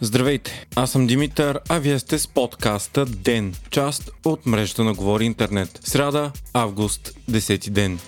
Здравейте, аз съм Димитър, а вие сте с подкаста ДЕН, част от мрежата на Говори Интернет. Сряда, август, 10 ден.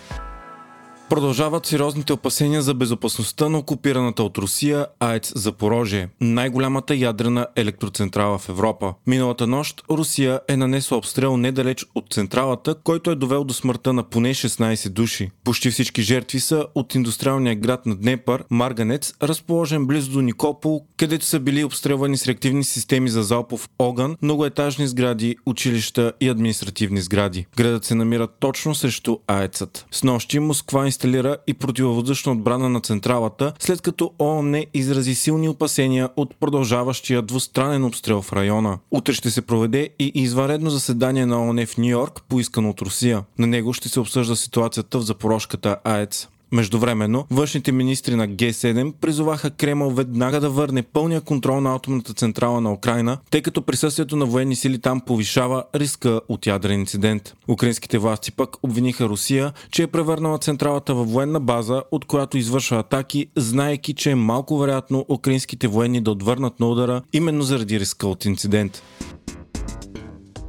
Продължават сериозните опасения за безопасността на окупираната от Русия АЕЦ Запорожие, най-голямата ядрена електроцентрала в Европа. Миналата нощ Русия е нанесла обстрел недалеч от централата, който е довел до смъртта на поне 16 души. Почти всички жертви са от индустриалния град на Днепър, Марганец, разположен близо до Никопол, където са били обстрелвани с реактивни системи за залпов огън, многоетажни сгради, училища и административни сгради. Градът се намира точно срещу АЕЦът. С нощи Москва инсталира и противовъздушна отбрана на централата, след като ООН изрази силни опасения от продължаващия двустранен обстрел в района. Утре ще се проведе и извънредно заседание на ООН в Нью Йорк, поискано от Русия. На него ще се обсъжда ситуацията в Запорожката АЕЦ. Междувременно, външните министри на Г7 призоваха Кремъл веднага да върне пълния контрол на атомната централа на Украина, тъй като присъствието на военни сили там повишава риска от ядрен инцидент. Украинските власти пък обвиниха Русия, че е превърнала централата във военна база, от която извършва атаки, знаеки, че е малко вероятно украинските военни да отвърнат на удара именно заради риска от инцидент.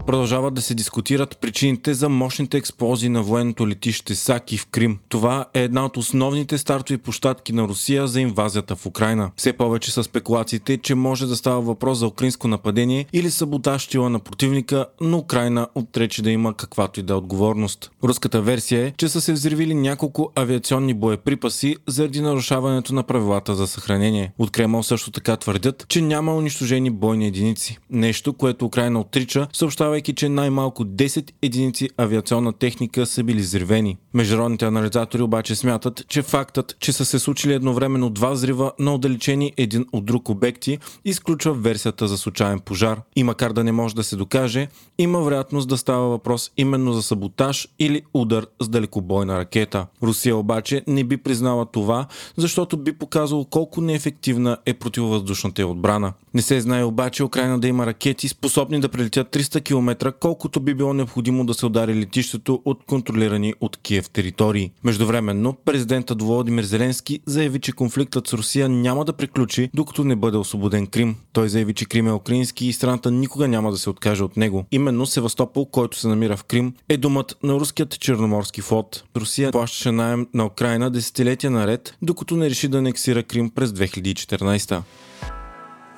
Продължават да се дискутират причините за мощните експлозии на военното летище Саки в Крим. Това е една от основните стартови площадки на Русия за инвазията в Украина. Все повече са спекулациите, че може да става въпрос за украинско нападение или саботаж на противника, но Украина отрече да има каквато и да е отговорност. Руската версия е, че са се взривили няколко авиационни боеприпаси заради нарушаването на правилата за съхранение. От Кремъл също така твърдят, че няма унищожени бойни единици. Нещо, което Украина отрича, съобщава признавайки, че най-малко 10 единици авиационна техника са били взривени. Международните анализатори обаче смятат, че фактът, че са се случили едновременно два взрива на отдалечени един от друг обекти, изключва версията за случайен пожар. И макар да не може да се докаже, има вероятност да става въпрос именно за саботаж или удар с далекобойна ракета. Русия обаче не би признала това, защото би показало колко неефективна е противовъздушната отбрана. Не се знае обаче Украина да има ракети, способни да прелетят 300 км км, колкото би било необходимо да се удари летището от контролирани от Киев територии. Междувременно, президентът Володимир Зеленски заяви, че конфликтът с Русия няма да приключи, докато не бъде освободен Крим. Той заяви, че Крим е украински и страната никога няма да се откаже от него. Именно Севастопол, който се намира в Крим, е думът на руският черноморски флот. Русия плащаше найем на Украина десетилетия наред, докато не реши да анексира Крим през 2014.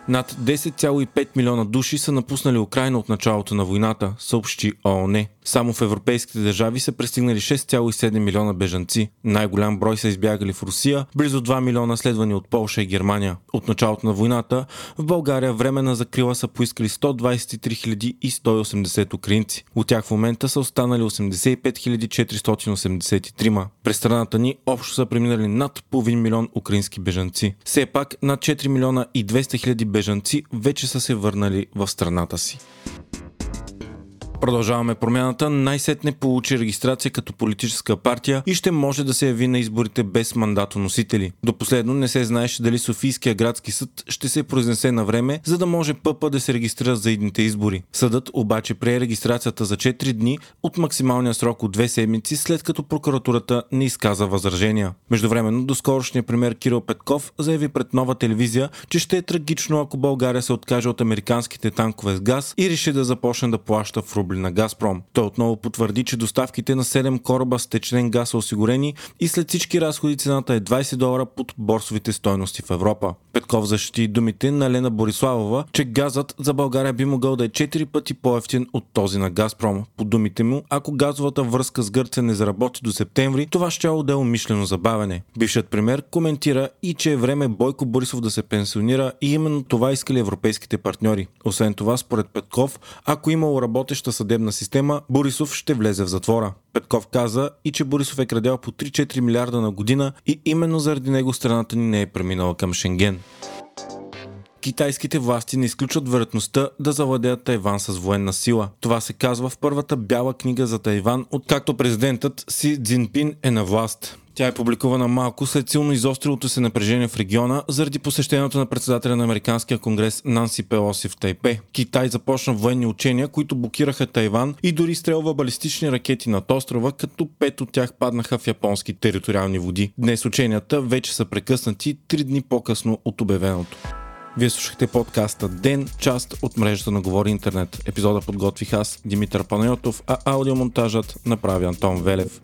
Над 10,5 милиона души са напуснали Украина от началото на войната, съобщи ООН. Само в европейските държави са пристигнали 6,7 милиона бежанци. Най-голям брой са избягали в Русия, близо 2 милиона следвани от Полша и Германия. От началото на войната в България времена закрила са поискали 123 180 украинци. От тях в момента са останали 85 483. През страната ни общо са преминали над половин милион украински бежанци. Все пак над 4 милиона и 200 хиляди бежанци вече са се върнали в страната си. Продължаваме промяната. Най-сетне получи регистрация като политическа партия и ще може да се яви на изборите без мандатоносители. До последно не се знаеше дали Софийския градски съд ще се произнесе на време, за да може ПП да се регистрира за идните избори. Съдът обаче прие регистрацията за 4 дни от максималния срок от 2 седмици, след като прокуратурата не изказа възражения. Междувременно, доскорошният премьер Кирил Петков заяви пред нова телевизия, че ще е трагично, ако България се откаже от американските танкове с газ и реши да започне да плаща в рубли рубли на Газпром. Той отново потвърди, че доставките на 7 кораба с течнен газ са осигурени и след всички разходи цената е 20 долара под борсовите стойности в Европа. Петков защити думите на Лена Бориславова, че газът за България би могъл да е 4 пъти по-ефтин от този на Газпром. По думите му, ако газовата връзка с Гърция не заработи до септември, това ще да е умишлено забавене. Бившият премьер коментира и че е време Бойко Борисов да се пенсионира и именно това искали европейските партньори. Освен това, според Петков, ако имало работеща съдебна система, Борисов ще влезе в затвора. Петков каза и че Борисов е крадял по 3-4 милиарда на година и именно заради него страната ни не е преминала към Шенген китайските власти не изключват вероятността да завладеят Тайван с военна сила. Това се казва в първата бяла книга за Тайван, откакто президентът Си Цзинпин е на власт. Тя е публикувана малко след силно изострилото се напрежение в региона заради посещението на председателя на Американския конгрес Нанси Пелоси в Тайпе. Китай започна военни учения, които блокираха Тайван и дори стрелва балистични ракети над острова, като пет от тях паднаха в японски териториални води. Днес ученията вече са прекъснати три дни по-късно от обявеното. Вие слушахте подкаста Ден, част от мрежата на Говори Интернет. Епизода подготвих аз, Димитър Панайотов, а аудиомонтажът направи Антон Велев.